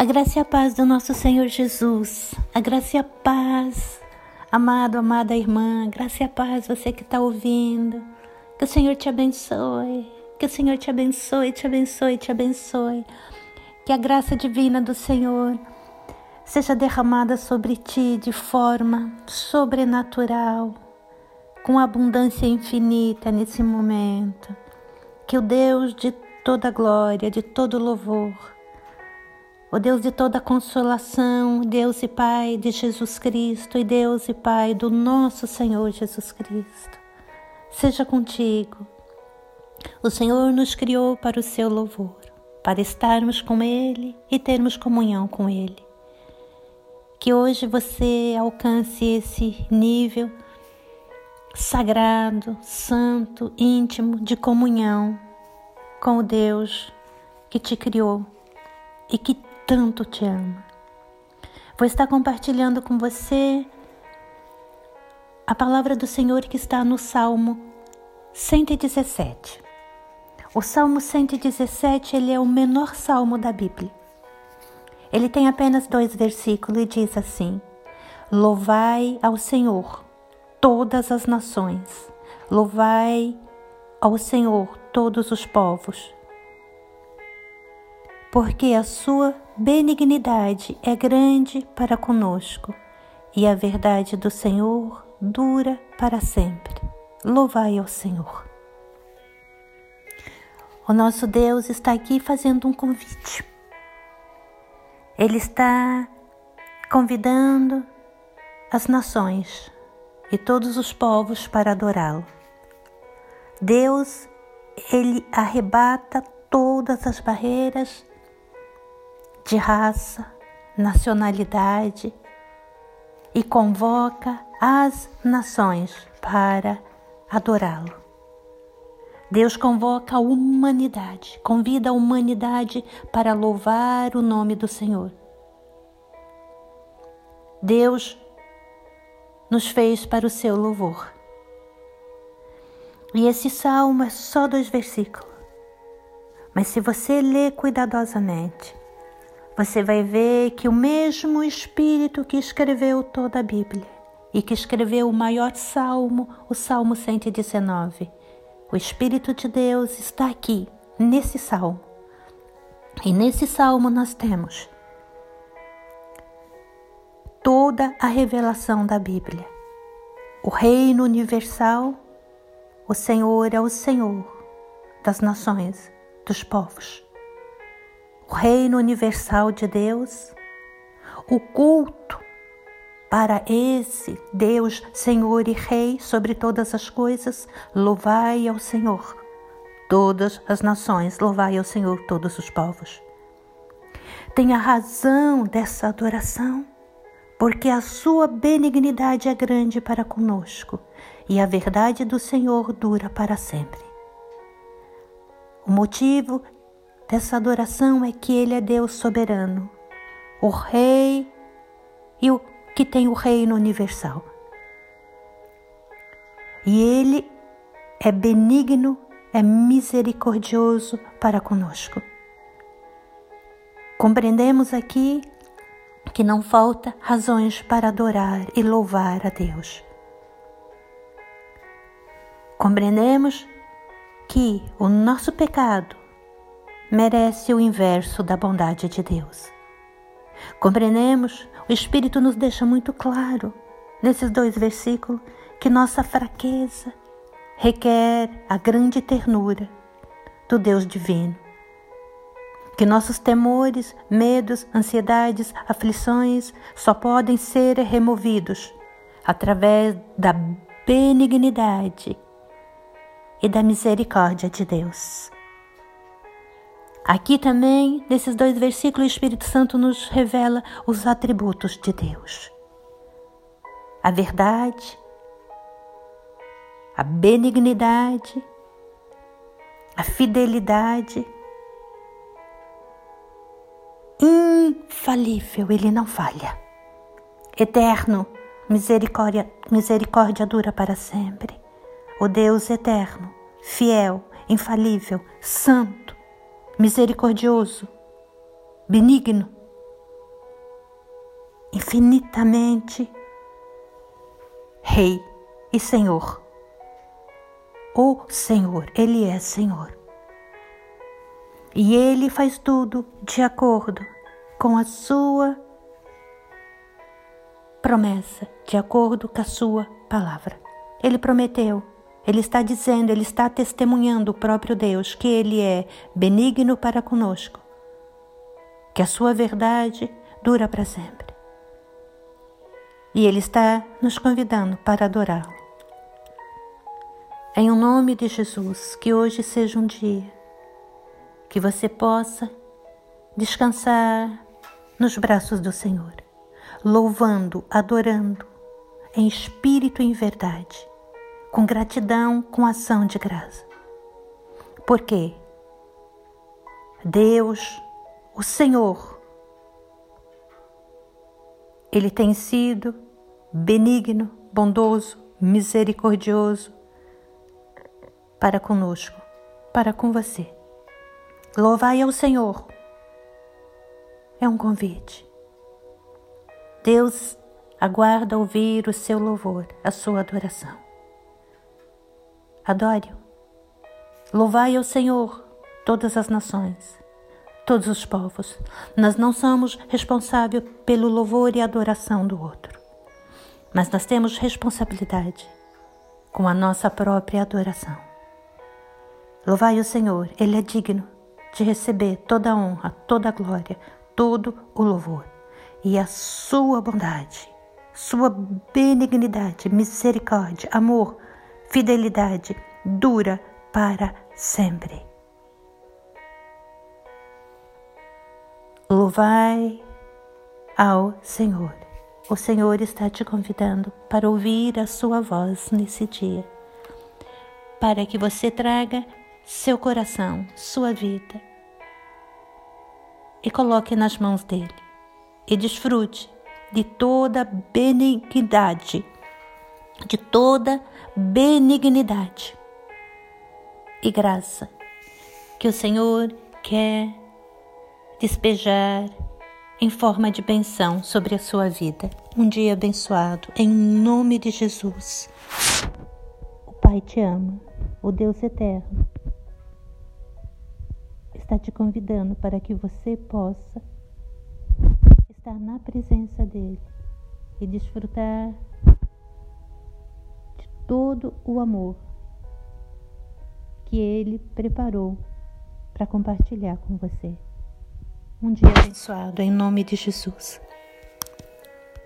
A graça e a paz do nosso Senhor Jesus. A graça e a paz, amado, amada irmã. Graça e a paz, você que está ouvindo. Que o Senhor te abençoe. Que o Senhor te abençoe, te abençoe, te abençoe. Que a graça divina do Senhor seja derramada sobre ti de forma sobrenatural, com abundância infinita nesse momento. Que o Deus de toda glória, de todo louvor, o Deus de toda consolação, Deus e Pai de Jesus Cristo e Deus e Pai do nosso Senhor Jesus Cristo. Seja contigo. O Senhor nos criou para o seu louvor, para estarmos com Ele e termos comunhão com Ele. Que hoje você alcance esse nível sagrado, santo, íntimo de comunhão com o Deus que te criou e que tanto te ama. Vou estar compartilhando com você a palavra do Senhor que está no Salmo 117. O Salmo 117 ele é o menor salmo da Bíblia. Ele tem apenas dois versículos e diz assim: Louvai ao Senhor todas as nações, louvai ao Senhor todos os povos porque a sua benignidade é grande para conosco e a verdade do Senhor dura para sempre. Louvai ao Senhor. O nosso Deus está aqui fazendo um convite. Ele está convidando as nações e todos os povos para adorá-lo. Deus, ele arrebata todas as barreiras de raça, nacionalidade e convoca as nações para adorá-lo. Deus convoca a humanidade, convida a humanidade para louvar o nome do Senhor. Deus nos fez para o seu louvor. E esse salmo é só dois versículos. Mas se você ler cuidadosamente, você vai ver que o mesmo Espírito que escreveu toda a Bíblia e que escreveu o maior salmo, o Salmo 119, o Espírito de Deus está aqui, nesse salmo. E nesse salmo nós temos toda a revelação da Bíblia. O reino universal, o Senhor é o Senhor das nações, dos povos o reino universal de Deus, o culto para esse Deus, Senhor e Rei sobre todas as coisas, louvai ao Senhor. Todas as nações, louvai ao Senhor todos os povos. Tenha razão dessa adoração, porque a sua benignidade é grande para conosco e a verdade do Senhor dura para sempre. O motivo dessa adoração é que Ele é Deus soberano, o Rei e o que tem o reino universal. E Ele é benigno, é misericordioso para conosco. Compreendemos aqui que não falta razões para adorar e louvar a Deus. Compreendemos que o nosso pecado merece o inverso da bondade de Deus. Compreendemos? O Espírito nos deixa muito claro nesses dois versículos que nossa fraqueza requer a grande ternura do Deus divino. Que nossos temores, medos, ansiedades, aflições só podem ser removidos através da benignidade e da misericórdia de Deus. Aqui também, nesses dois versículos, o Espírito Santo nos revela os atributos de Deus: a verdade, a benignidade, a fidelidade. Infalível, ele não falha. Eterno, misericórdia, misericórdia dura para sempre. O Deus eterno, fiel, infalível, santo misericordioso, benigno, infinitamente Rei e Senhor. O Senhor, Ele é Senhor. E Ele faz tudo de acordo com a sua promessa, de acordo com a sua palavra. Ele prometeu, ele está dizendo, ele está testemunhando o próprio Deus que ele é benigno para conosco, que a sua verdade dura para sempre. E ele está nos convidando para adorá-lo. Em o nome de Jesus, que hoje seja um dia que você possa descansar nos braços do Senhor, louvando, adorando em espírito e em verdade, com gratidão, com ação de graça. Porque Deus, o Senhor, Ele tem sido benigno, bondoso, misericordioso para conosco, para com você. Louvai ao Senhor. É um convite. Deus aguarda ouvir o seu louvor, a sua adoração. Adore-o. Louvai ao Senhor, todas as nações, todos os povos. Nós não somos responsáveis pelo louvor e adoração do outro, mas nós temos responsabilidade com a nossa própria adoração. Louvai o Senhor, Ele é digno de receber toda a honra, toda a glória, todo o louvor. E a sua bondade, sua benignidade, misericórdia, amor, fidelidade dura para sempre. Louvai ao Senhor. O Senhor está te convidando para ouvir a sua voz nesse dia, para que você traga seu coração, sua vida e coloque nas mãos dele e desfrute de toda benignidade, de toda benignidade e graça que o Senhor quer despejar em forma de benção sobre a sua vida. Um dia abençoado, em nome de Jesus. O Pai te ama, o Deus eterno está te convidando para que você possa estar na presença dele e desfrutar de todo o amor que ele preparou para compartilhar com você. Um dia abençoado em nome de Jesus.